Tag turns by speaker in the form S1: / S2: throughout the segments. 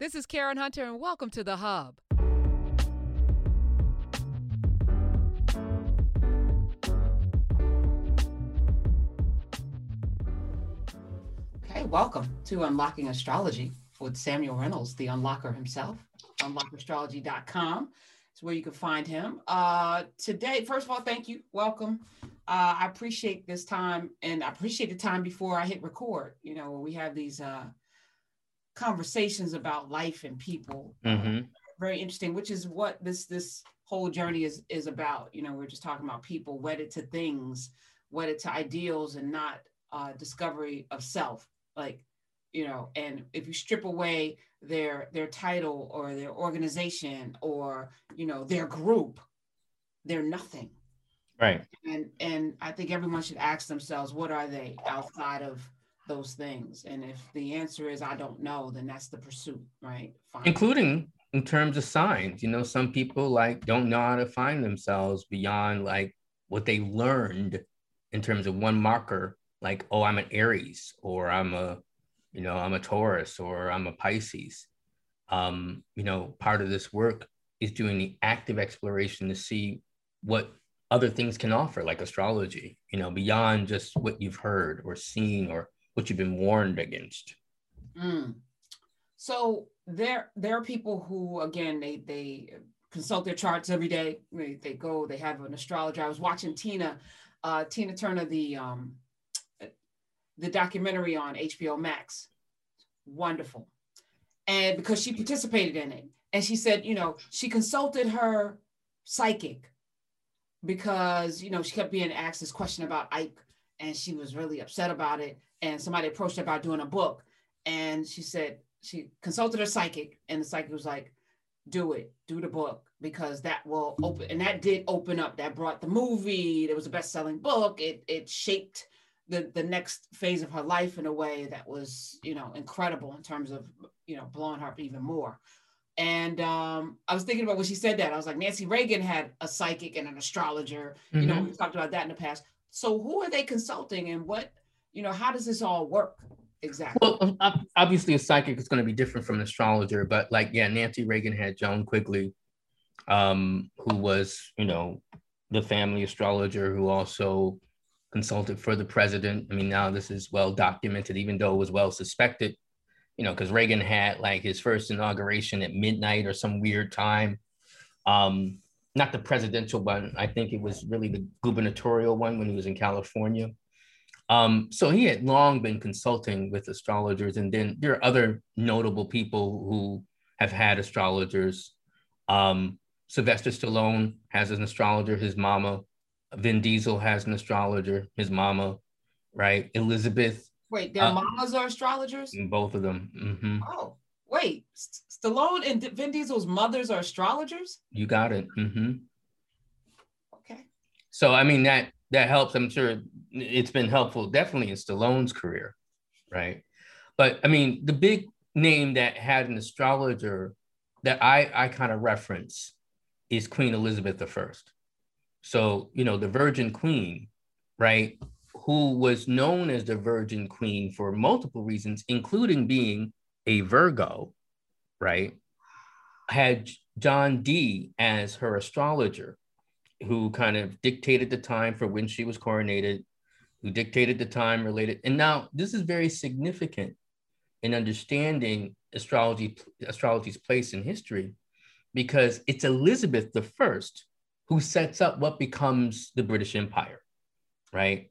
S1: This is Karen Hunter, and welcome to The Hub.
S2: Okay, welcome to Unlocking Astrology with Samuel Reynolds, the unlocker himself. Unlockastrology.com is where you can find him. Uh, today, first of all, thank you. Welcome. Uh, I appreciate this time and I appreciate the time before I hit record. You know, we have these uh, conversations about life and people.
S3: Mm-hmm.
S2: Very interesting, which is what this this whole journey is is about. You know, we're just talking about people wedded to things, wedded to ideals, and not uh, discovery of self. Like, you know, and if you strip away their their title or their organization or you know their group, they're nothing.
S3: Right.
S2: And and I think everyone should ask themselves, what are they outside of those things? And if the answer is I don't know, then that's the pursuit, right?
S3: Fine. Including in terms of signs. You know, some people like don't know how to find themselves beyond like what they learned in terms of one marker, like, oh, I'm an Aries or I'm a, you know, I'm a Taurus or I'm a Pisces. Um, you know, part of this work is doing the active exploration to see what other things can offer, like astrology, you know, beyond just what you've heard or seen or what you've been warned against.
S2: Mm. So there, there are people who, again, they they consult their charts every day. They, they go, they have an astrologer. I was watching Tina, uh, Tina Turner, the um, the documentary on HBO Max. Wonderful, and because she participated in it, and she said, you know, she consulted her psychic because you know she kept being asked this question about Ike, and she was really upset about it. And somebody approached her about doing a book, and she said she consulted her psychic, and the psychic was like, "Do it, do the book, because that will open." And that did open up. That brought the movie. It was a best-selling book. It it shaped the the next phase of her life in a way that was you know incredible in terms of you know blowing her up even more. And um, I was thinking about when she said that. I was like, Nancy Reagan had a psychic and an astrologer. Mm-hmm. You know, mm-hmm. we talked about that in the past. So who are they consulting and what, you know, how does this all work? Exactly.
S3: Well, obviously, a psychic is going to be different from an astrologer, but like, yeah, Nancy Reagan had Joan Quigley, um, who was, you know, the family astrologer who also consulted for the president. I mean, now this is well documented, even though it was well suspected you know, because Reagan had like his first inauguration at midnight or some weird time. Um, not the presidential one. I think it was really the gubernatorial one when he was in California. Um, so he had long been consulting with astrologers, and then there are other notable people who have had astrologers. Um, Sylvester Stallone has an astrologer, his mama. Vin Diesel has an astrologer, his mama, right? Elizabeth
S2: Wait, their uh, mamas are astrologers?
S3: Both of them. Mm-hmm.
S2: Oh, wait. Stallone and Vin Diesel's mothers are astrologers?
S3: You got it. Mm-hmm.
S2: Okay.
S3: So, I mean, that that helps. I'm sure it's been helpful, definitely in Stallone's career, right? But I mean, the big name that had an astrologer that I, I kind of reference is Queen Elizabeth I. So, you know, the Virgin Queen, right? who was known as the Virgin Queen for multiple reasons, including being a Virgo, right? Had John Dee as her astrologer, who kind of dictated the time for when she was coronated, who dictated the time related. And now this is very significant in understanding astrology, astrology's place in history, because it's Elizabeth I who sets up what becomes the British Empire, right?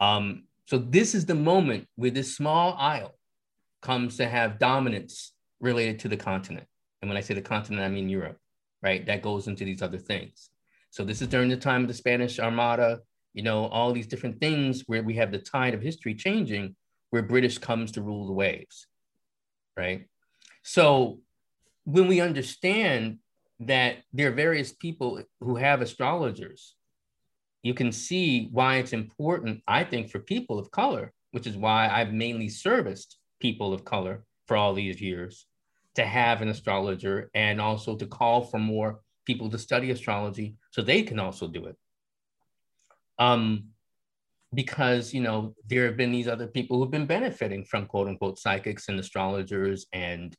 S3: Um, so this is the moment where this small isle comes to have dominance related to the continent. And when I say the continent, I mean Europe, right? That goes into these other things. So this is during the time of the Spanish Armada, you know, all these different things where we have the tide of history changing, where British comes to rule the waves, right? So when we understand that there are various people who have astrologers you can see why it's important, I think, for people of color, which is why I've mainly serviced people of color for all these years, to have an astrologer and also to call for more people to study astrology so they can also do it. Um, because you know there have been these other people who've been benefiting from quote unquote psychics and astrologers and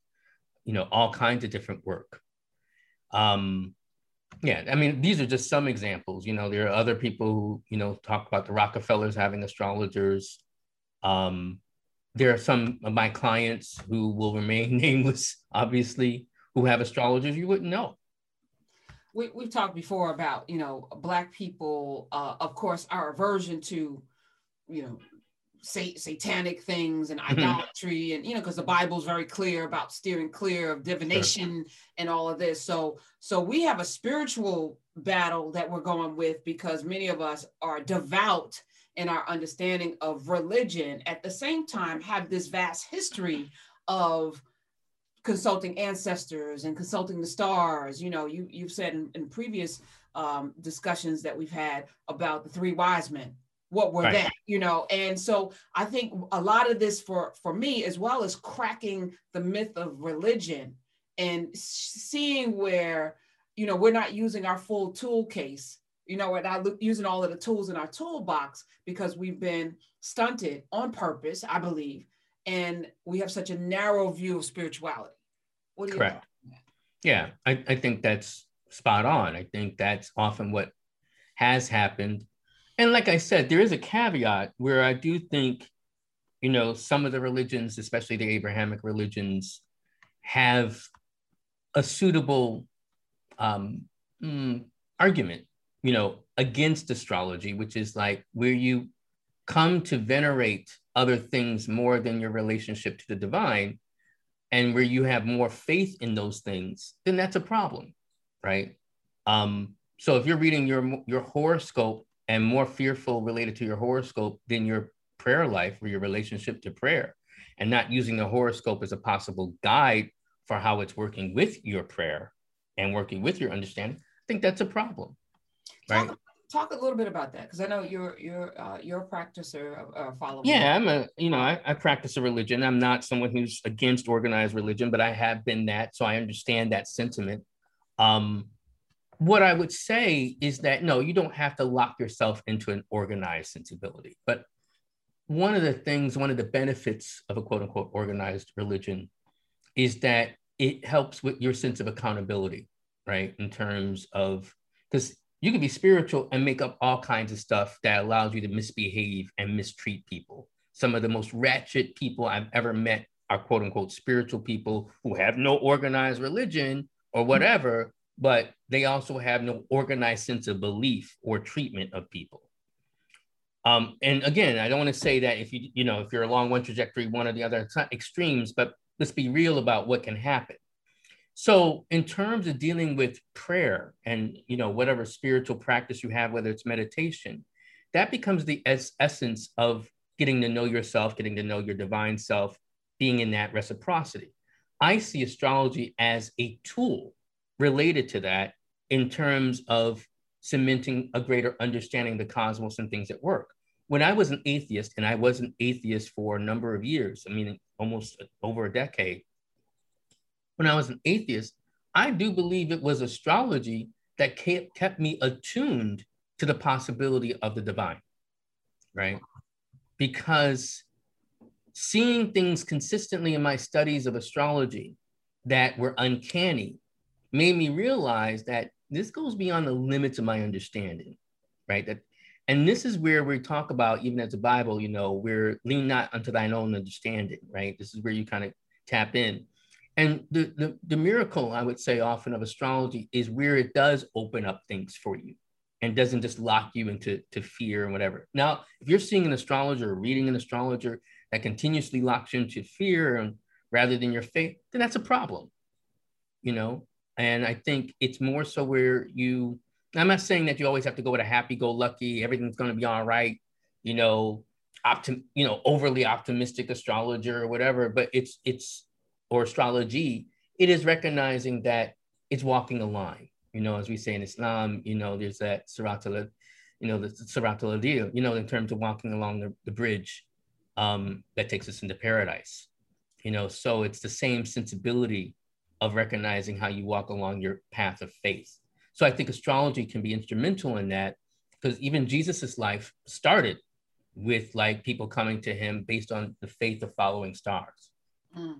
S3: you know, all kinds of different work. Um, yeah, I mean, these are just some examples. You know, there are other people who, you know, talk about the Rockefellers having astrologers. Um, there are some of my clients who will remain nameless, obviously, who have astrologers you wouldn't know.
S2: We, we've talked before about, you know, Black people, uh, of course, our aversion to, you know, say, satanic things and mm-hmm. idolatry and you know because the bible's very clear about steering clear of divination sure. and all of this so so we have a spiritual battle that we're going with because many of us are devout in our understanding of religion at the same time have this vast history of consulting ancestors and consulting the stars you know you you've said in, in previous um, discussions that we've had about the three wise men what were right. that you know and so i think a lot of this for for me as well as cracking the myth of religion and seeing where you know we're not using our full tool case you know we're not using all of the tools in our toolbox because we've been stunted on purpose i believe and we have such a narrow view of spirituality.
S3: What do you correct. yeah I, I think that's spot on. I think that's often what has happened. And like I said, there is a caveat where I do think, you know, some of the religions, especially the Abrahamic religions, have a suitable um, mm, argument, you know, against astrology, which is like where you come to venerate other things more than your relationship to the divine, and where you have more faith in those things, then that's a problem, right? Um, so if you're reading your your horoscope and more fearful related to your horoscope than your prayer life or your relationship to prayer and not using the horoscope as a possible guide for how it's working with your prayer and working with your understanding i think that's a problem
S2: right talk, talk a little bit about that because i know you're you're uh, you're a practicer uh, follower
S3: yeah i'm a you know I, I practice a religion i'm not someone who's against organized religion but i have been that so i understand that sentiment um what I would say is that no, you don't have to lock yourself into an organized sensibility. But one of the things, one of the benefits of a quote unquote organized religion is that it helps with your sense of accountability, right? In terms of, because you can be spiritual and make up all kinds of stuff that allows you to misbehave and mistreat people. Some of the most ratchet people I've ever met are quote unquote spiritual people who have no organized religion or whatever, but they also have no organized sense of belief or treatment of people. Um, and again, I don't want to say that if you, you know, if you're along one trajectory, one or the other, it's not extremes, but let's be real about what can happen. So, in terms of dealing with prayer and you know whatever spiritual practice you have, whether it's meditation, that becomes the es- essence of getting to know yourself, getting to know your divine self, being in that reciprocity. I see astrology as a tool related to that in terms of cementing a greater understanding of the cosmos and things at work. When I was an atheist, and I was an atheist for a number of years, I mean, almost over a decade, when I was an atheist, I do believe it was astrology that kept me attuned to the possibility of the divine, right? Because seeing things consistently in my studies of astrology that were uncanny made me realize that this goes beyond the limits of my understanding, right? That, and this is where we talk about, even as a Bible, you know, we're lean not unto thine own understanding, right? This is where you kind of tap in. And the, the, the miracle, I would say, often of astrology is where it does open up things for you and doesn't just lock you into to fear and whatever. Now, if you're seeing an astrologer or reading an astrologer that continuously locks you into fear and rather than your faith, then that's a problem. You know, and I think it's more so where you, I'm not saying that you always have to go with a happy go lucky, everything's going to be all right, you know, optim, you know, overly optimistic astrologer or whatever, but it's, it's, or astrology, it is recognizing that it's walking a line, you know, as we say in Islam, you know, there's that Siratul, you know, the Siratul Adil, you know, in terms of walking along the, the bridge um, that takes us into paradise, you know, so it's the same sensibility of recognizing how you walk along your path of faith. So I think astrology can be instrumental in that because even Jesus's life started with like people coming to him based on the faith of following stars. Mm.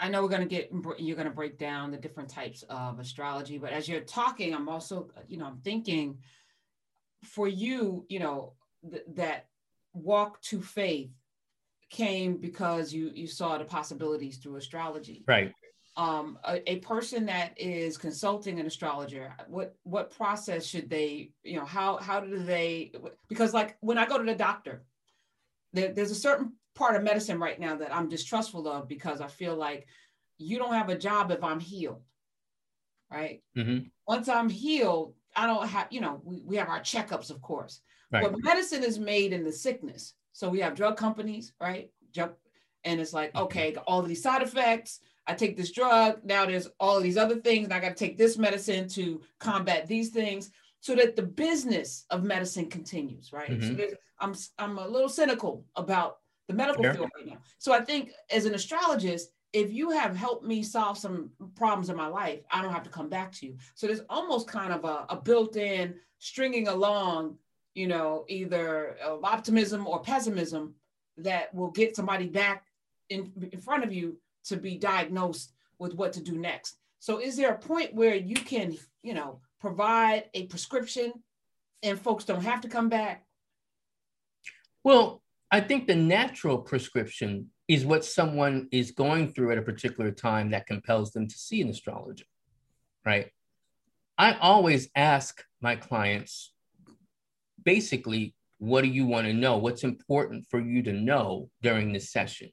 S2: I, know we're going to get you're going to break down the different types of astrology, but as you're talking, I'm also you know I'm thinking for you, you know th- that walk to faith came because you you saw the possibilities through astrology,
S3: right?
S2: Um, a, a person that is consulting an astrologer, what what process should they, you know, how how do they? Because like when I go to the doctor, there, there's a certain part of medicine right now that I'm distrustful of because I feel like you don't have a job if I'm healed. Right.
S3: Mm-hmm.
S2: Once I'm healed, I don't have, you know, we, we have our checkups, of course.
S3: Right.
S2: But medicine is made in the sickness. So we have drug companies, right? Jump, And it's like, mm-hmm. okay, all of these side effects. I take this drug. Now there's all these other things, and I got to take this medicine to combat these things so that the business of medicine continues, right? Mm-hmm. So I'm I'm a little cynical about the medical yeah. field right now. So I think as an astrologist, if you have helped me solve some problems in my life, I don't have to come back to you. So there's almost kind of a, a built-in stringing along, you know, either optimism or pessimism that will get somebody back in, in front of you to be diagnosed with what to do next. So is there a point where you can, you know, provide a prescription and folks don't have to come back?
S3: Well, I think the natural prescription is what someone is going through at a particular time that compels them to see an astrologer, right? I always ask my clients basically, what do you want to know? What's important for you to know during this session?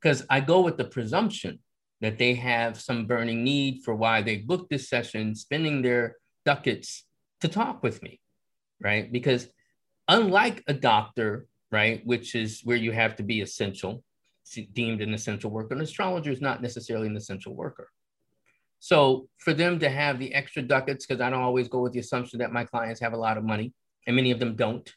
S3: Because I go with the presumption that they have some burning need for why they booked this session, spending their ducats to talk with me, right? Because unlike a doctor right? Which is where you have to be essential, deemed an essential worker. An astrologer is not necessarily an essential worker. So for them to have the extra ducats, because I don't always go with the assumption that my clients have a lot of money, and many of them don't.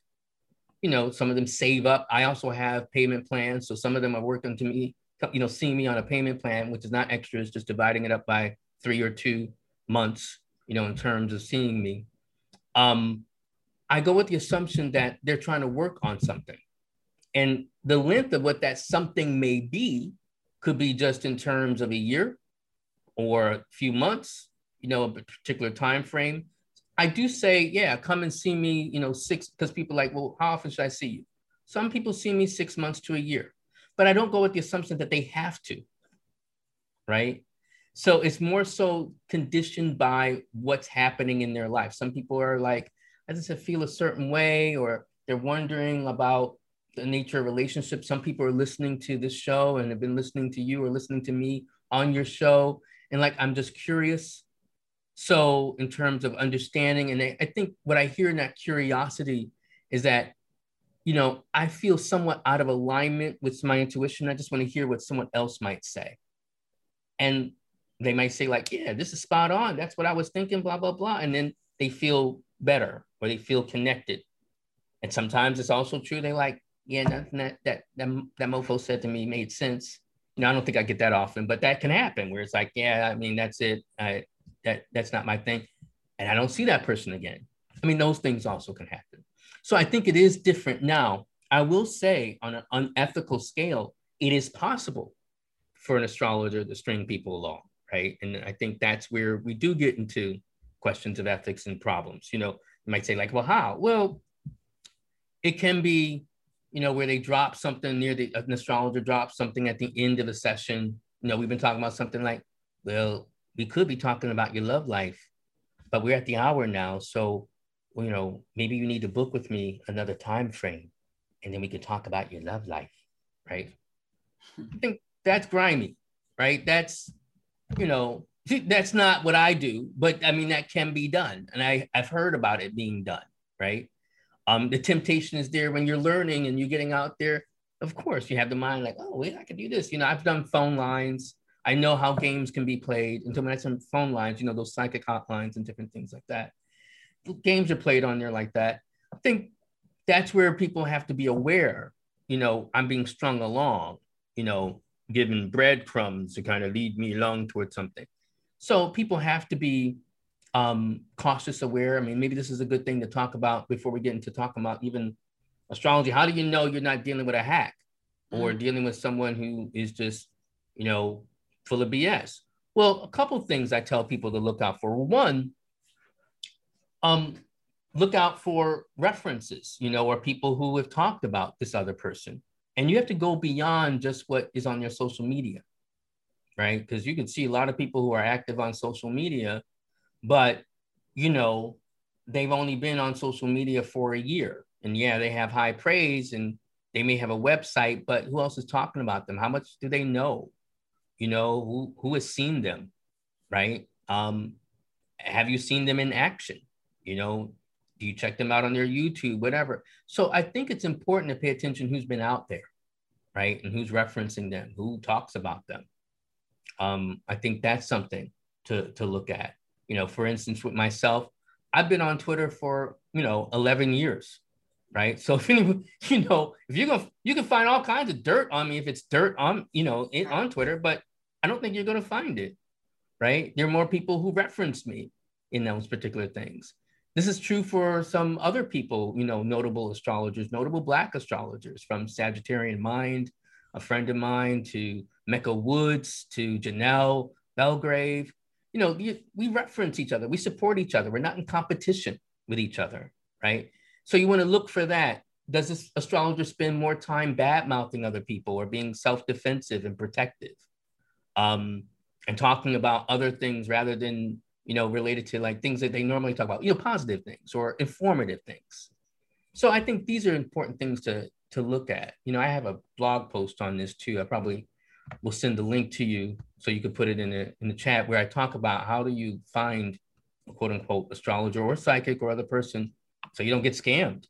S3: You know, some of them save up. I also have payment plans. So some of them are working to me, you know, seeing me on a payment plan, which is not extras, just dividing it up by three or two months, you know, in terms of seeing me. Um, I go with the assumption that they're trying to work on something. And the length of what that something may be could be just in terms of a year or a few months, you know, a particular time frame. I do say, yeah, come and see me, you know, six, because people like, well, how often should I see you? Some people see me six months to a year, but I don't go with the assumption that they have to, right? So it's more so conditioned by what's happening in their life. Some people are like, I said, feel a certain way, or they're wondering about the nature of relationships. Some people are listening to this show and have been listening to you or listening to me on your show. And like, I'm just curious. So, in terms of understanding, and I think what I hear in that curiosity is that, you know, I feel somewhat out of alignment with my intuition. I just want to hear what someone else might say. And they might say, like, yeah, this is spot on. That's what I was thinking, blah, blah, blah. And then they feel better or they feel connected. And sometimes it's also true they like, yeah, nothing that that that, that mofo said to me made sense. You know, I don't think I get that often, but that can happen where it's like, yeah, I mean, that's it. I, that that's not my thing, and I don't see that person again. I mean, those things also can happen. So I think it is different now. I will say, on an unethical scale, it is possible for an astrologer to string people along, right? And I think that's where we do get into questions of ethics and problems. You know, you might say like, well, how? Well, it can be, you know, where they drop something near the an astrologer drops something at the end of the session. You know, we've been talking about something like, well, we could be talking about your love life, but we're at the hour now. So, you know, maybe you need to book with me another time frame and then we can talk about your love life, right? I think that's grimy, right? That's, you know, that's not what I do, but I mean, that can be done. And I, I've heard about it being done, right? Um, the temptation is there when you're learning and you're getting out there. Of course, you have the mind like, oh, wait, I can do this. You know, I've done phone lines. I know how games can be played. And so when I say phone lines, you know, those psychic hotlines and different things like that. Games are played on there like that. I think that's where people have to be aware, you know, I'm being strung along, you know, given breadcrumbs to kind of lead me along towards something. So people have to be um, cautious, aware. I mean, maybe this is a good thing to talk about before we get into talking about even astrology. How do you know you're not dealing with a hack or mm. dealing with someone who is just, you know, full of BS. Well, a couple things I tell people to look out for. One, um, look out for references, you know, or people who have talked about this other person. And you have to go beyond just what is on your social media, right? Because you can see a lot of people who are active on social media, but, you know, they've only been on social media for a year. And yeah, they have high praise and they may have a website, but who else is talking about them? How much do they know? You know, who, who has seen them, right? Um, have you seen them in action? You know, do you check them out on their YouTube, whatever? So I think it's important to pay attention who's been out there, right? And who's referencing them, who talks about them. Um, I think that's something to, to look at. You know, for instance, with myself, I've been on Twitter for, you know, 11 years, right? So if you, you know, if you're going to, you can find all kinds of dirt on me if it's dirt on, you know, on Twitter, but I don't think you're going to find it, right? There are more people who reference me in those particular things. This is true for some other people, you know, notable astrologers, notable Black astrologers from Sagittarian Mind, a friend of mine, to Mecca Woods, to Janelle Belgrave. You know, we reference each other, we support each other. We're not in competition with each other, right? So you want to look for that. Does this astrologer spend more time bad mouthing other people or being self defensive and protective? Um, and talking about other things rather than you know, related to like things that they normally talk about, you know, positive things or informative things. So I think these are important things to to look at. You know, I have a blog post on this too. I probably will send the link to you so you could put it in the in the chat where I talk about how do you find a quote unquote astrologer or psychic or other person so you don't get scammed.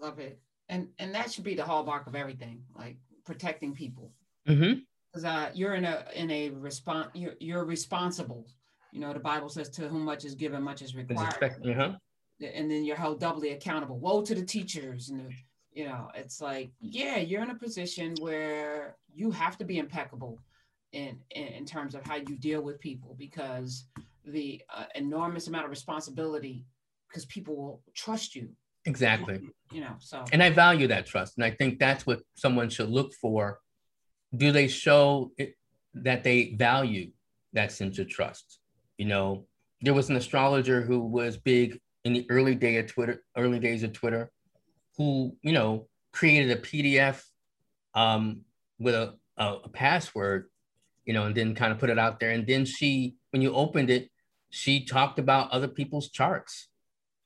S2: Love it. And and that should be the hallmark of everything, like protecting people.
S3: Mm-hmm.
S2: Because uh, you're in a in a response. You're you're responsible you know, the Bible says, to whom much is given, much is required.
S3: uh-huh.
S2: And then you're held doubly accountable. Woe to the teachers. And, the, you know, it's like, yeah, you're in a position where you have to be impeccable in, in, in terms of how you deal with people because the uh, enormous amount of responsibility, because people will trust you.
S3: Exactly.
S2: You know, so.
S3: And I value that trust. And I think that's what someone should look for. Do they show it, that they value that sense of trust? You know, there was an astrologer who was big in the early day of Twitter, early days of Twitter, who you know created a PDF um, with a, a, a password, you know, and then kind of put it out there. And then she, when you opened it, she talked about other people's charts,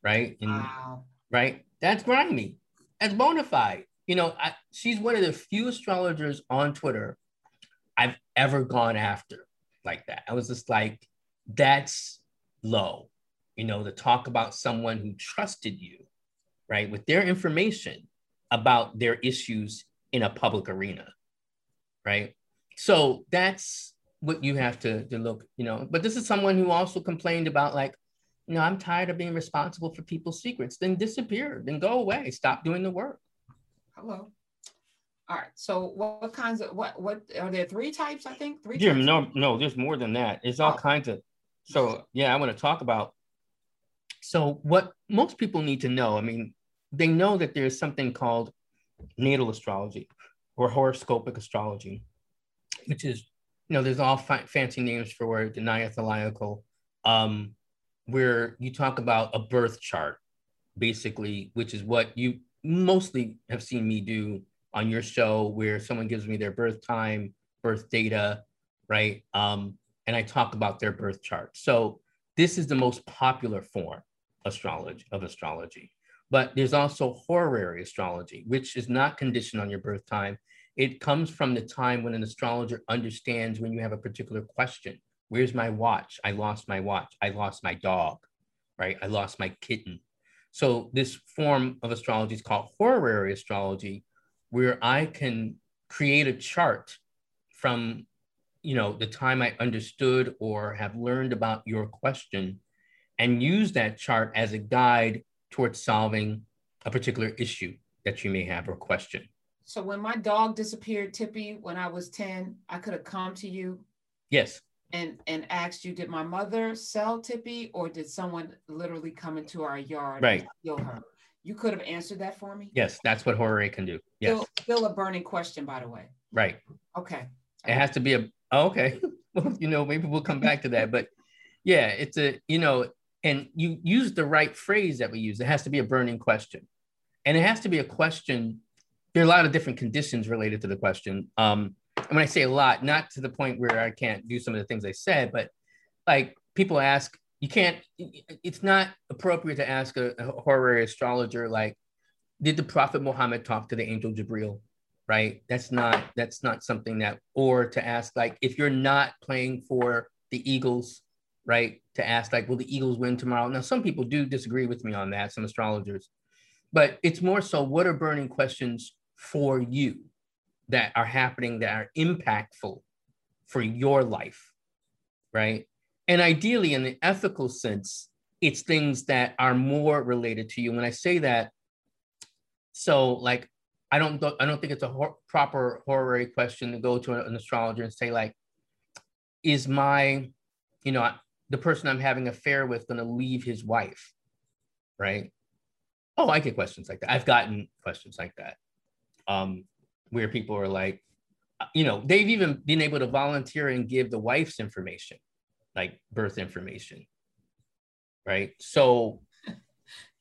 S3: right? And,
S2: wow.
S3: Right. That's grimy. That's bona fide. You know, I, she's one of the few astrologers on Twitter I've ever gone after like that. I was just like, that's low, you know, to talk about someone who trusted you, right, with their information about their issues in a public arena, right? So that's what you have to, to look, you know. But this is someone who also complained about, like, you know, I'm tired of being responsible for people's secrets. Then disappear, then go away, stop doing the work.
S2: Hello. All right. So what, kinds of what what are there three types? I think three.
S3: Yeah,
S2: types?
S3: no, no. There's more than that. It's all oh. kinds of so yeah, I want to talk about. So what most people need to know, I mean, they know that there's something called natal astrology or horoscopic astrology, which is, you know, there's all fa- fancy names for it, genethliacal, um, where you talk about a birth chart, basically, which is what you mostly have seen me do on your show, where someone gives me their birth time, birth data, right? Um, and I talk about their birth chart. So this is the most popular form astrology of astrology. But there's also horary astrology, which is not conditioned on your birth time. It comes from the time when an astrologer understands when you have a particular question. Where's my watch? I lost my watch. I lost my dog, right? I lost my kitten. So this form of astrology is called horary astrology, where I can create a chart from you know, the time I understood or have learned about your question and use that chart as a guide towards solving a particular issue that you may have or question.
S2: So when my dog disappeared, Tippy, when I was 10, I could have come to you.
S3: Yes.
S2: And and asked you, did my mother sell Tippy or did someone literally come into our yard
S3: right.
S2: and steal her? You could have answered that for me.
S3: Yes, that's what horary can do. Yes.
S2: Still, still a burning question, by the way.
S3: Right.
S2: Okay.
S3: It has to be a Oh, okay. you know, maybe we'll come back to that. But yeah, it's a, you know, and you use the right phrase that we use. It has to be a burning question. And it has to be a question. There are a lot of different conditions related to the question. Um, and when I say a lot, not to the point where I can't do some of the things I said, but like people ask, you can't, it's not appropriate to ask a, a horary astrologer, like, did the Prophet Muhammad talk to the angel Jibril? Right? That's not, that's not something that, or to ask, like, if you're not playing for the Eagles, right? To ask, like, will the Eagles win tomorrow? Now, some people do disagree with me on that, some astrologers, but it's more so what are burning questions for you that are happening that are impactful for your life, right? And ideally, in the ethical sense, it's things that are more related to you. When I say that, so like I don't I don't think it's a proper horary question to go to an astrologer and say like, is my, you know, the person I'm having affair with going to leave his wife, right? Oh, I get questions like that. I've gotten questions like that, um, where people are like, uh, you know, they've even been able to volunteer and give the wife's information, like birth information, right? So,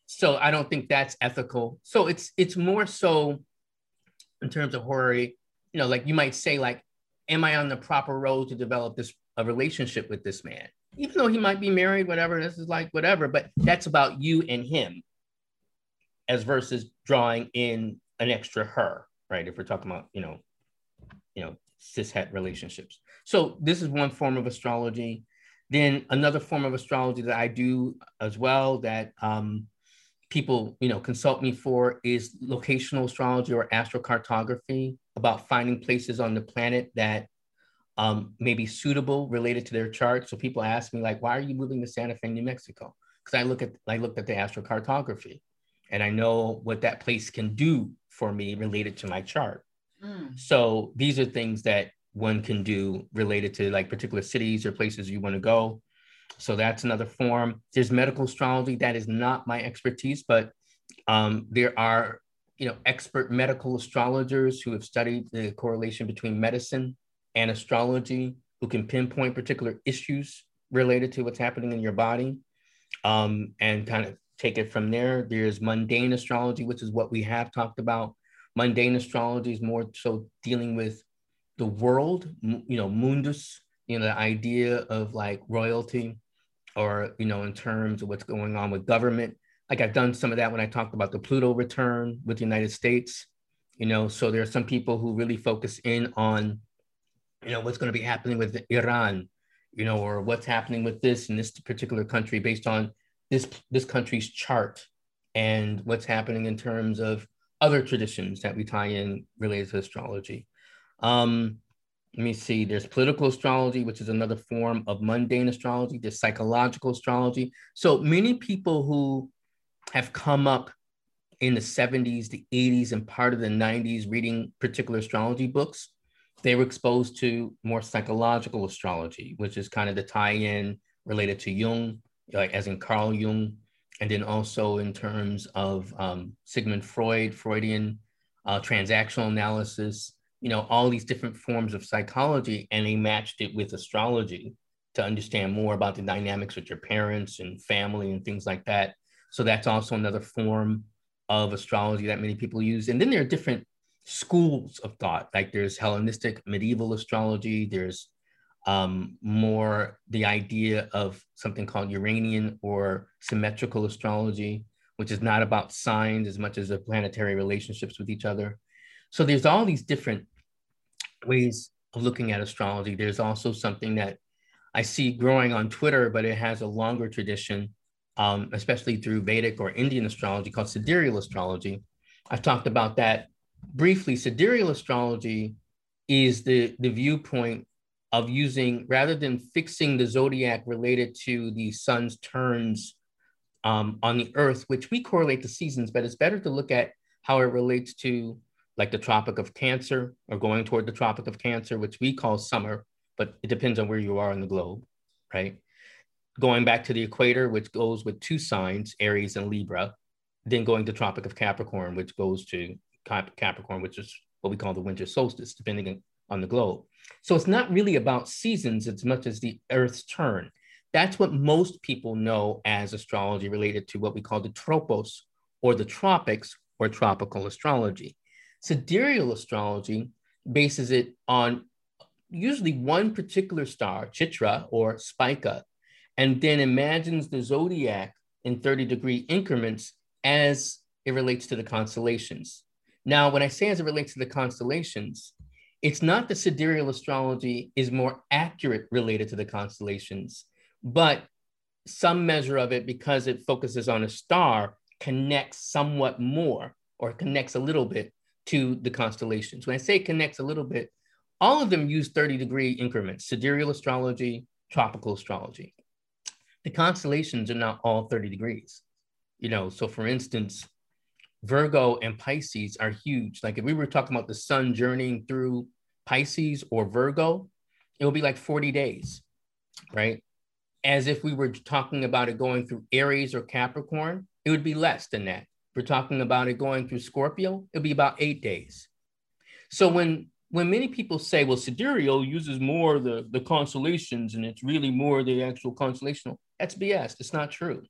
S3: so I don't think that's ethical. So it's it's more so in terms of horary, you know, like you might say, like, am I on the proper road to develop this a relationship with this man? Even though he might be married, whatever, this is like whatever, but that's about you and him as versus drawing in an extra her, right? If we're talking about, you know, you know, cishet relationships. So this is one form of astrology. Then another form of astrology that I do as well that um, people, you know, consult me for is locational astrology or astrocartography about finding places on the planet that um, may be suitable related to their chart. So people ask me like, why are you moving to Santa Fe, New Mexico? Because I look at I looked at the astrocartography and I know what that place can do for me related to my chart. Mm. So these are things that one can do related to like particular cities or places you want to go. So that's another form. There's medical astrology. That is not my expertise, but um, there are, you know, expert medical astrologers who have studied the correlation between medicine and astrology, who can pinpoint particular issues related to what's happening in your body, um, and kind of take it from there. There's mundane astrology, which is what we have talked about. Mundane astrology is more so dealing with the world, you know, mundus, you know, the idea of like royalty or, you know, in terms of what's going on with government. Like I've done some of that when I talked about the Pluto return with the United States, you know, so there are some people who really focus in on, you know, what's going to be happening with Iran, you know, or what's happening with this in this particular country based on this this country's chart and what's happening in terms of other traditions that we tie in related to astrology. Um, let me see, there's political astrology, which is another form of mundane astrology. There's psychological astrology. So many people who have come up in the 70s, the 80s, and part of the 90s reading particular astrology books, they were exposed to more psychological astrology, which is kind of the tie in related to Jung, like as in Carl Jung, and then also in terms of um, Sigmund Freud, Freudian uh, transactional analysis, you know, all these different forms of psychology, and they matched it with astrology to understand more about the dynamics with your parents and family and things like that. So that's also another form of astrology that many people use. And then there are different schools of thought, like there's Hellenistic medieval astrology, there's um, more the idea of something called Uranian or symmetrical astrology, which is not about signs as much as the planetary relationships with each other. So there's all these different ways of looking at astrology. There's also something that I see growing on Twitter, but it has a longer tradition, um, especially through Vedic or Indian astrology called sidereal astrology. I've talked about that briefly. Sidereal astrology is the, the viewpoint of using rather than fixing the zodiac related to the sun's turns um, on the earth, which we correlate to seasons, but it's better to look at how it relates to like the Tropic of Cancer or going toward the Tropic of Cancer, which we call summer, but it depends on where you are on the globe, right? Going back to the equator, which goes with two signs, Aries and Libra, then going to Tropic of Capricorn, which goes to Capricorn, which is what we call the winter solstice, depending on the globe. So it's not really about seasons as much as the Earth's turn. That's what most people know as astrology related to what we call the tropos or the tropics or tropical astrology. Sidereal astrology bases it on usually one particular star, Chitra or Spica, and then imagines the zodiac in 30 degree increments as it relates to the constellations. Now, when I say as it relates to the constellations, it's not that sidereal astrology is more accurate related to the constellations, but some measure of it, because it focuses on a star, connects somewhat more or connects a little bit to the constellations. When I say connects a little bit, all of them use 30 degree increments, sidereal astrology, tropical astrology. The constellations are not all 30 degrees. You know, so for instance, Virgo and Pisces are huge. Like if we were talking about the sun journeying through Pisces or Virgo, it would be like 40 days, right? As if we were talking about it going through Aries or Capricorn, it would be less than that. If we're talking about it going through Scorpio, it'd be about eight days. So when when many people say, well, sidereal uses more the, the constellations and it's really more the actual constellational, that's BS. It's not true.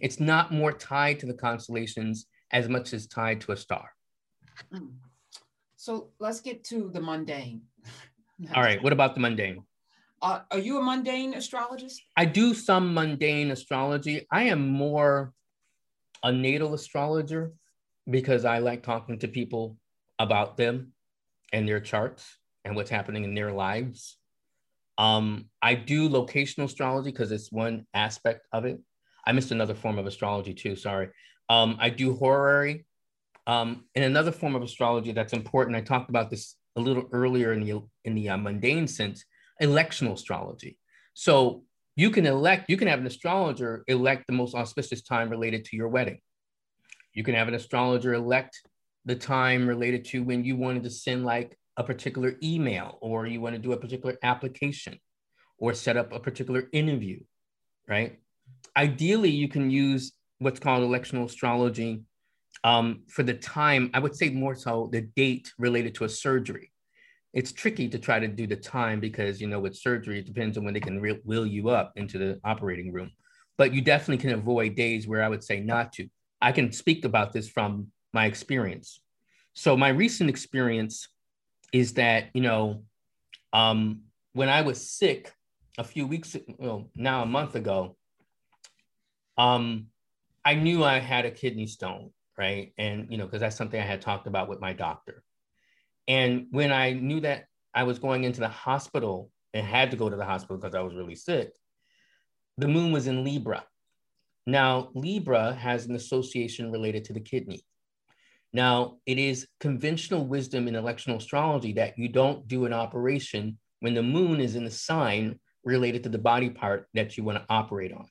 S3: It's not more tied to the constellations as much as tied to a star.
S2: Mm. So let's get to the mundane.
S3: All right. What about the mundane?
S2: Uh, are you a mundane astrologist?
S3: I do some mundane astrology. I am more a natal astrologer because I like talking to people about them and their charts and what's happening in their lives. Um, I do locational astrology because it's one aspect of it. I missed another form of astrology too. Sorry. Um, I do horary. Um, and another form of astrology that's important. I talked about this a little earlier in the in the uh, mundane sense. Electional astrology. So you can elect. You can have an astrologer elect the most auspicious time related to your wedding. You can have an astrologer elect the time related to when you wanted to send like a particular email or you want to do a particular application or set up a particular interview, right? Ideally, you can use what's called electional astrology um, for the time, I would say more so the date related to a surgery. It's tricky to try to do the time because, you know, with surgery, it depends on when they can re- wheel you up into the operating room. But you definitely can avoid days where I would say not to. I can speak about this from my experience. So my recent experience is that you know, um, when I was sick a few weeks, well, now a month ago, um, I knew I had a kidney stone, right? And you know, because that's something I had talked about with my doctor. And when I knew that I was going into the hospital and had to go to the hospital because I was really sick, the moon was in Libra. Now, Libra has an association related to the kidney. Now, it is conventional wisdom in electional astrology that you don't do an operation when the moon is in the sign related to the body part that you want to operate on.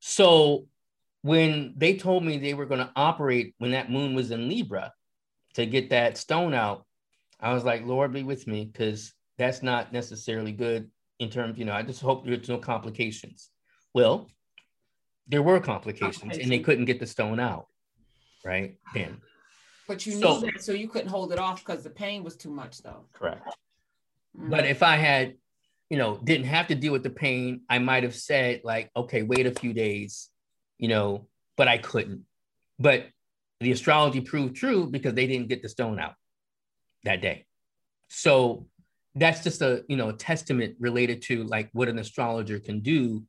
S3: So, when they told me they were going to operate when that moon was in Libra to get that stone out, I was like, Lord, be with me, because that's not necessarily good in terms, you know, I just hope there's no complications. Well, there were complications and they couldn't get the stone out right? Then.
S2: But you so, knew that, so you couldn't hold it off because the pain was too much, though.
S3: Correct. Mm-hmm. But if I had, you know, didn't have to deal with the pain, I might have said like, okay, wait a few days, you know, but I couldn't. But the astrology proved true because they didn't get the stone out that day. So that's just a you know a testament related to like what an astrologer can do,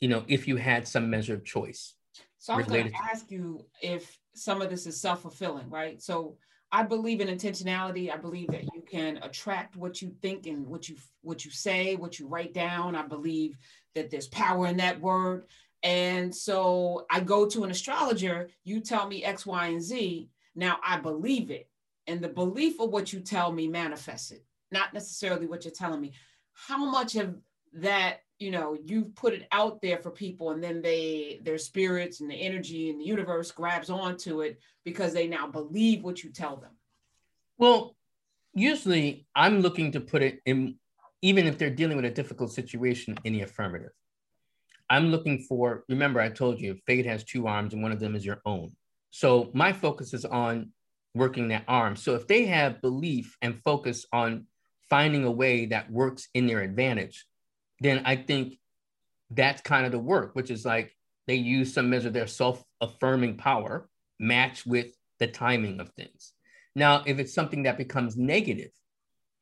S3: you know, if you had some measure of choice.
S2: So I was going to ask you if some of this is self-fulfilling, right? So I believe in intentionality. I believe that you can attract what you think and what you what you say, what you write down. I believe that there's power in that word. And so I go to an astrologer, you tell me X, Y, and Z. Now I believe it. And the belief of what you tell me manifests it, not necessarily what you're telling me. How much of that you know you've put it out there for people and then they their spirits and the energy and the universe grabs onto it because they now believe what you tell them
S3: well usually i'm looking to put it in even if they're dealing with a difficult situation in the affirmative i'm looking for remember i told you fate has two arms and one of them is your own so my focus is on working that arm so if they have belief and focus on finding a way that works in their advantage, then I think that's kind of the work, which is like they use some measure of their self-affirming power matched with the timing of things. Now, if it's something that becomes negative,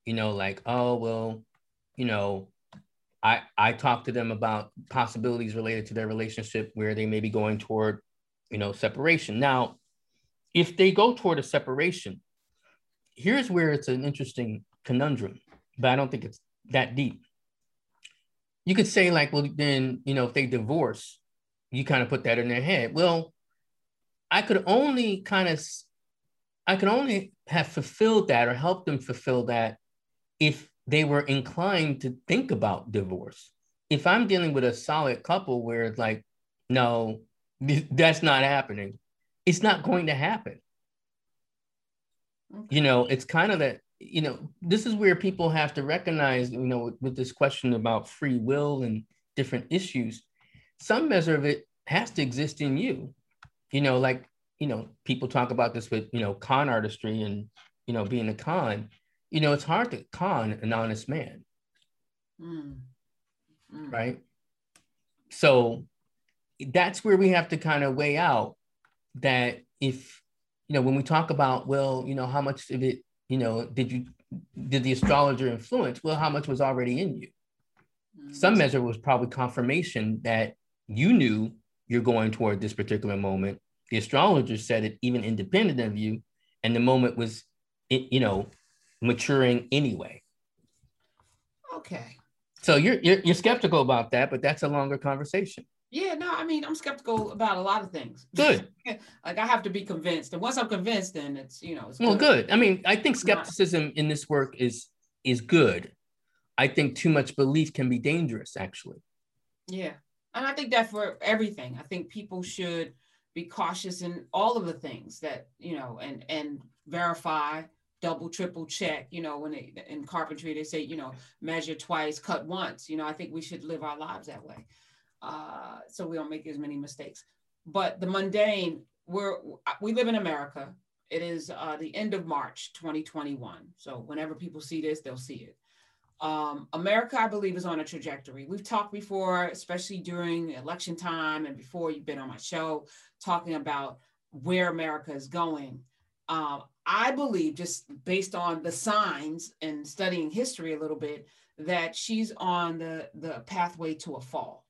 S3: you know, like, oh, well, you know, I I talk to them about possibilities related to their relationship where they may be going toward, you know, separation. Now, if they go toward a separation, here's where it's an interesting conundrum, but I don't think it's that deep. You could say, like, well, then, you know, if they divorce, you kind of put that in their head. Well, I could only kind of, I could only have fulfilled that or helped them fulfill that if they were inclined to think about divorce. If I'm dealing with a solid couple where it's like, no, that's not happening, it's not going to happen. Okay. You know, it's kind of that, you know, this is where people have to recognize, you know, with, with this question about free will and different issues, some measure of it has to exist in you. You know, like, you know, people talk about this with, you know, con artistry and, you know, being a con you know, it's hard to con an honest man. Mm. Mm. Right. So that's where we have to kind of weigh out that if, you know, when we talk about, well, you know, how much of it, you know, did you, did the astrologer influence? Well, how much was already in you? Mm. Some measure was probably confirmation that you knew you're going toward this particular moment. The astrologer said it even independent of you. And the moment was, you know, maturing anyway.
S2: Okay.
S3: So you're, you're you're skeptical about that, but that's a longer conversation.
S2: Yeah, no, I mean, I'm skeptical about a lot of things.
S3: Good.
S2: like I have to be convinced, and once I'm convinced, then it's you know. It's
S3: well, good. I mean, I think skepticism in this work is is good. I think too much belief can be dangerous, actually.
S2: Yeah, and I think that for everything, I think people should be cautious in all of the things that you know, and and verify double, triple check. You know, when they, in carpentry they say, you know, measure twice, cut once. You know, I think we should live our lives that way, uh, so we don't make as many mistakes. But the mundane, we're we live in America. It is uh, the end of March 2021. So whenever people see this, they'll see it. Um, America, I believe, is on a trajectory. We've talked before, especially during election time and before you've been on my show, talking about where America is going. Um, I believe, just based on the signs and studying history a little bit, that she's on the the pathway to a fall.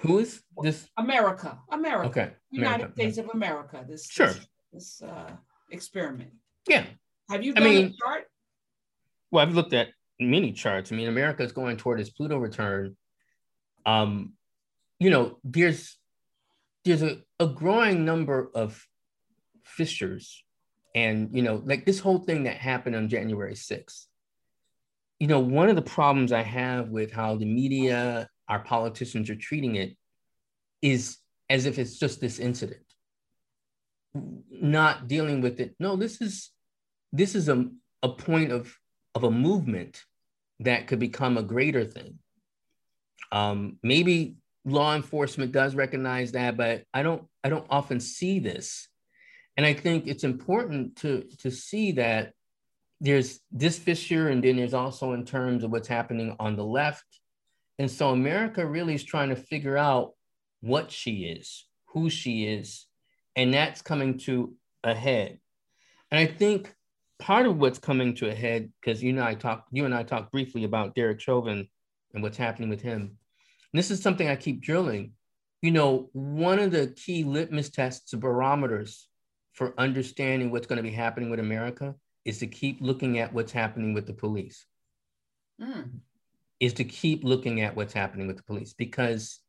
S3: Who is this?
S2: America, America,
S3: okay,
S2: United
S3: America.
S2: States of America. This
S3: sure
S2: this, this uh, experiment.
S3: Yeah.
S2: Have you done I mean, a chart?
S3: Well, I've looked at many charts. I mean, America is going toward its Pluto return. Um, you know, there's there's a, a growing number of fissures and, you know, like this whole thing that happened on January 6th, you know, one of the problems I have with how the media, our politicians are treating it is as if it's just this incident, not dealing with it. No, this is this is a, a point of, of a movement that could become a greater thing. Um, maybe law enforcement does recognize that, but I don't I don't often see this and I think it's important to, to see that there's this fissure, and then there's also in terms of what's happening on the left. And so America really is trying to figure out what she is, who she is, and that's coming to a head. And I think part of what's coming to a head, because you know I talked, you and I talked briefly about Derek Chauvin and what's happening with him. And this is something I keep drilling. You know, one of the key litmus tests, barometers for understanding what's going to be happening with America is to keep looking at what's happening with the police. Mm. Is to keep looking at what's happening with the police because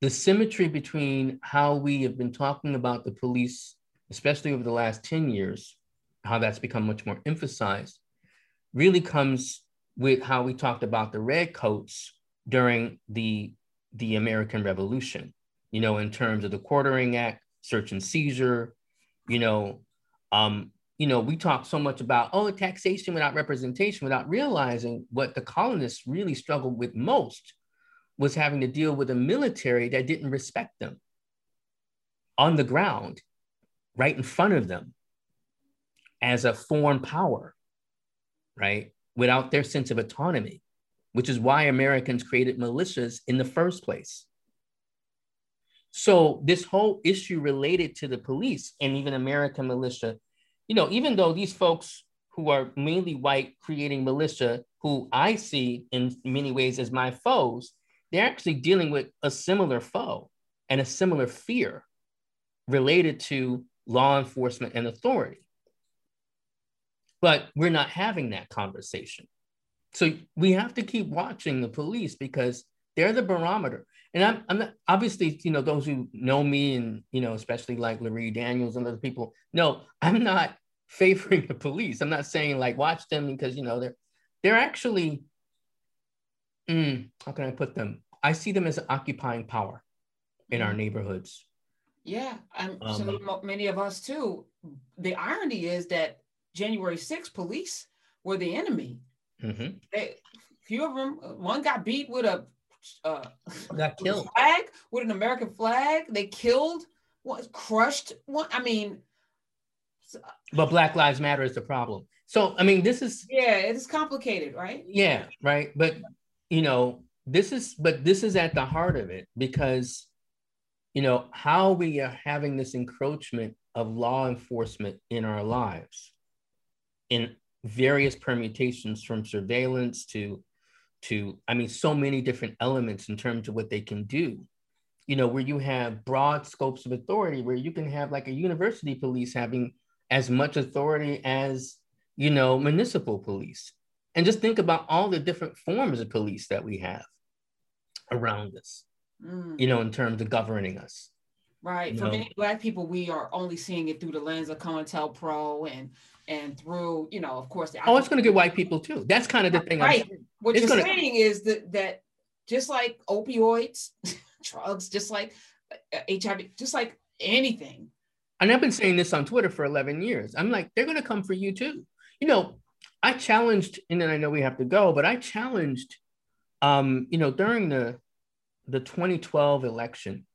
S3: the symmetry between how we have been talking about the police, especially over the last 10 years, how that's become much more emphasized, really comes with how we talked about the redcoats during the, the American Revolution, you know, in terms of the Quartering Act, search and seizure, you know, um, you know, we talk so much about oh taxation without representation, without realizing what the colonists really struggled with most was having to deal with a military that didn't respect them on the ground, right in front of them, as a foreign power, right? without their sense of autonomy, which is why Americans created militias in the first place. So this whole issue related to the police and even American militia, you know, even though these folks who are mainly white creating militia, who I see in many ways as my foes, they're actually dealing with a similar foe and a similar fear related to law enforcement and authority. But we're not having that conversation. So we have to keep watching the police because they're the barometer. And I'm, I'm not obviously, you know, those who know me and, you know, especially like Larry Daniels and other people, no, I'm not favoring the police. I'm not saying like watch them because, you know, they're, they're actually, mm, how can I put them? I see them as occupying power in our mm-hmm. neighborhoods.
S2: Yeah, and um, so many of us too. The irony is that January 6th police were the enemy. Mm-hmm. They, few of them, one got beat with a uh,
S3: got killed.
S2: flag with an American flag. They killed, what, crushed one. I mean,
S3: but Black Lives Matter is the problem. So I mean, this is
S2: yeah, it is complicated, right?
S3: Yeah, right. But you know, this is but this is at the heart of it because you know how we are having this encroachment of law enforcement in our lives in various permutations from surveillance to to i mean so many different elements in terms of what they can do you know where you have broad scopes of authority where you can have like a university police having as much authority as you know municipal police and just think about all the different forms of police that we have around us mm. you know in terms of governing us
S2: right for know? many black people we are only seeing it through the lens of COINTELPRO pro and and through, you know, of course.
S3: oh, it's going to get white people too. That's kind of the thing.
S2: Right. What it's you're gonna... saying is that that just like opioids, drugs, just like HIV, uh, just like anything.
S3: And I've been saying this on Twitter for 11 years. I'm like, they're going to come for you too. You know, I challenged, and then I know we have to go, but I challenged, um, you know, during the the 2012 election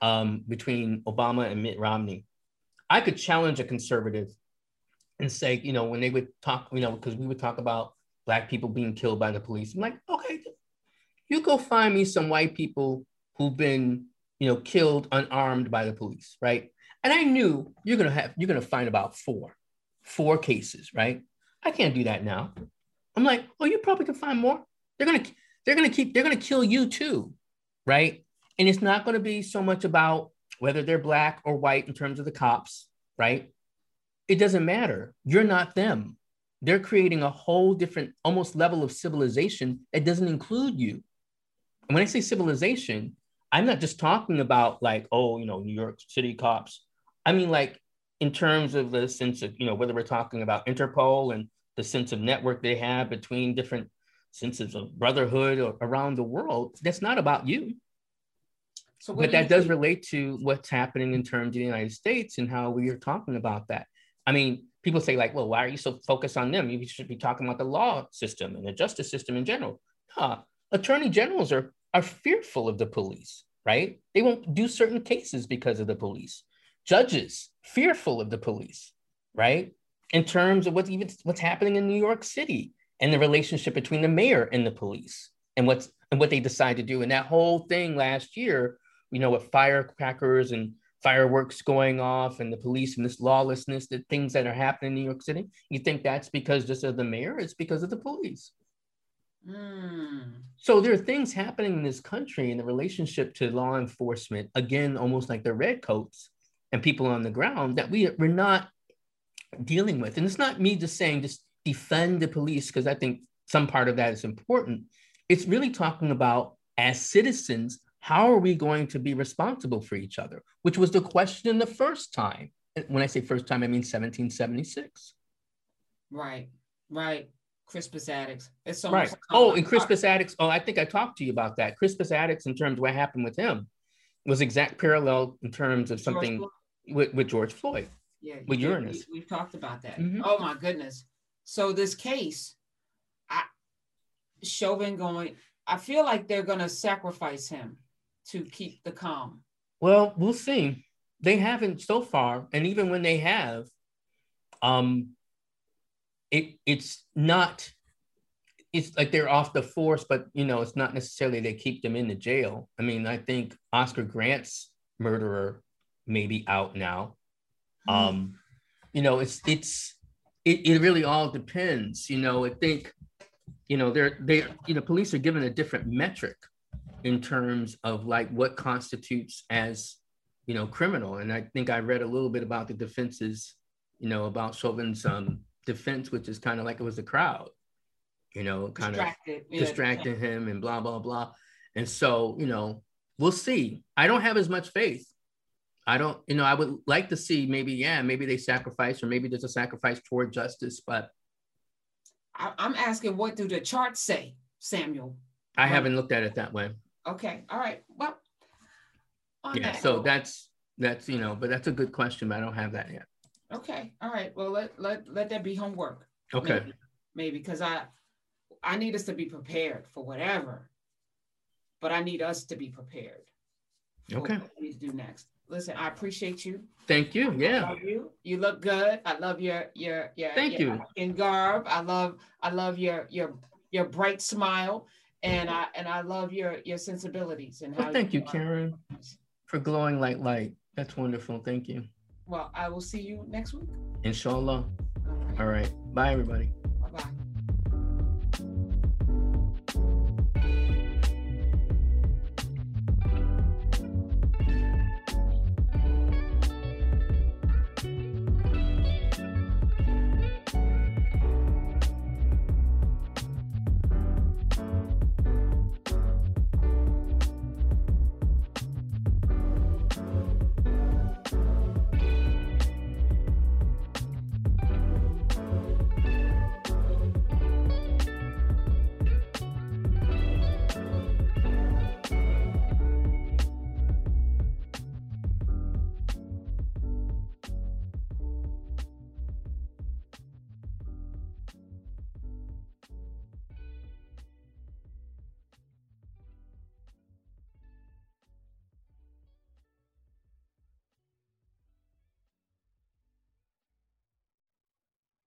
S3: um, between Obama and Mitt Romney, I could challenge a conservative and say, you know, when they would talk, you know, because we would talk about black people being killed by the police. I'm like, okay, you go find me some white people who've been, you know, killed unarmed by the police, right? And I knew you're gonna have you're gonna find about four, four cases, right? I can't do that now. I'm like, oh, you probably can find more. They're gonna they're gonna keep they're gonna kill you too, right? And it's not gonna be so much about whether they're black or white in terms of the cops, right? it doesn't matter. You're not them. They're creating a whole different, almost level of civilization that doesn't include you. And when I say civilization, I'm not just talking about like, oh, you know, New York City cops. I mean, like, in terms of the sense of, you know, whether we're talking about Interpol and the sense of network they have between different senses of brotherhood or around the world, that's not about you. So but that does relate to what's happening in terms of the United States and how we are talking about that. I mean, people say like, well, why are you so focused on them? You should be talking about the law system and the justice system in general. Huh. Attorney generals are are fearful of the police, right? They won't do certain cases because of the police. Judges fearful of the police, right? In terms of what's even what's happening in New York City and the relationship between the mayor and the police and what's and what they decide to do. And that whole thing last year, you know, with firecrackers and fireworks going off and the police and this lawlessness, the things that are happening in New York City, you think that's because just of the mayor? It's because of the police. Mm. So there are things happening in this country in the relationship to law enforcement, again, almost like the redcoats and people on the ground that we, we're not dealing with. And it's not me just saying just defend the police, because I think some part of that is important. It's really talking about as citizens, how are we going to be responsible for each other? Which was the question the first time. When I say first time, I mean 1776.
S2: Right, right. Crispus Attucks.
S3: It's so right. Oh, and Crispus Attucks. Oh, I think I talked to you about that. Crispus Attucks, in terms of what happened with him, was exact parallel in terms of something with, with George Floyd.
S2: Yeah,
S3: with Uranus.
S2: We, have talked about that. Mm-hmm. Oh my goodness. So this case, I Chauvin going. I feel like they're going to sacrifice him to keep the calm?
S3: Well, we'll see. They haven't so far, and even when they have, um, it it's not it's like they're off the force, but you know, it's not necessarily they keep them in the jail. I mean, I think Oscar Grant's murderer may be out now. Mm. Um, you know, it's it's it, it really all depends. You know, I think, you know, they're they you know, police are given a different metric in terms of like what constitutes as you know criminal. And I think I read a little bit about the defenses, you know, about Chauvin's um defense, which is kind of like it was the crowd you know, kind Distracted. of yeah. distracting him and blah, blah, blah. And so, you know, we'll see. I don't have as much faith. I don't, you know, I would like to see maybe, yeah, maybe they sacrifice or maybe there's a sacrifice toward justice, but
S2: I, am asking what do the charts say, Samuel?
S3: I haven't looked at it that way.
S2: Okay. All right. Well,
S3: yeah, that, so that's that's you know, but that's a good question, but I don't have that yet.
S2: Okay. All right. Well, let let let that be homework.
S3: Okay.
S2: Maybe because I I need us to be prepared for whatever, but I need us to be prepared.
S3: okay.
S2: What we do next. Listen, I appreciate you.
S3: Thank you. Yeah.
S2: you. You look good. I love your your your.
S3: Thank
S2: your,
S3: you.
S2: In garb, I love I love your your your bright smile, and I and I love your your sensibilities and
S3: how. Well, thank you, you Karen, for glowing like light. That's wonderful. Thank you.
S2: Well, I will see you next week.
S3: Inshallah. All right. All right. Bye, everybody.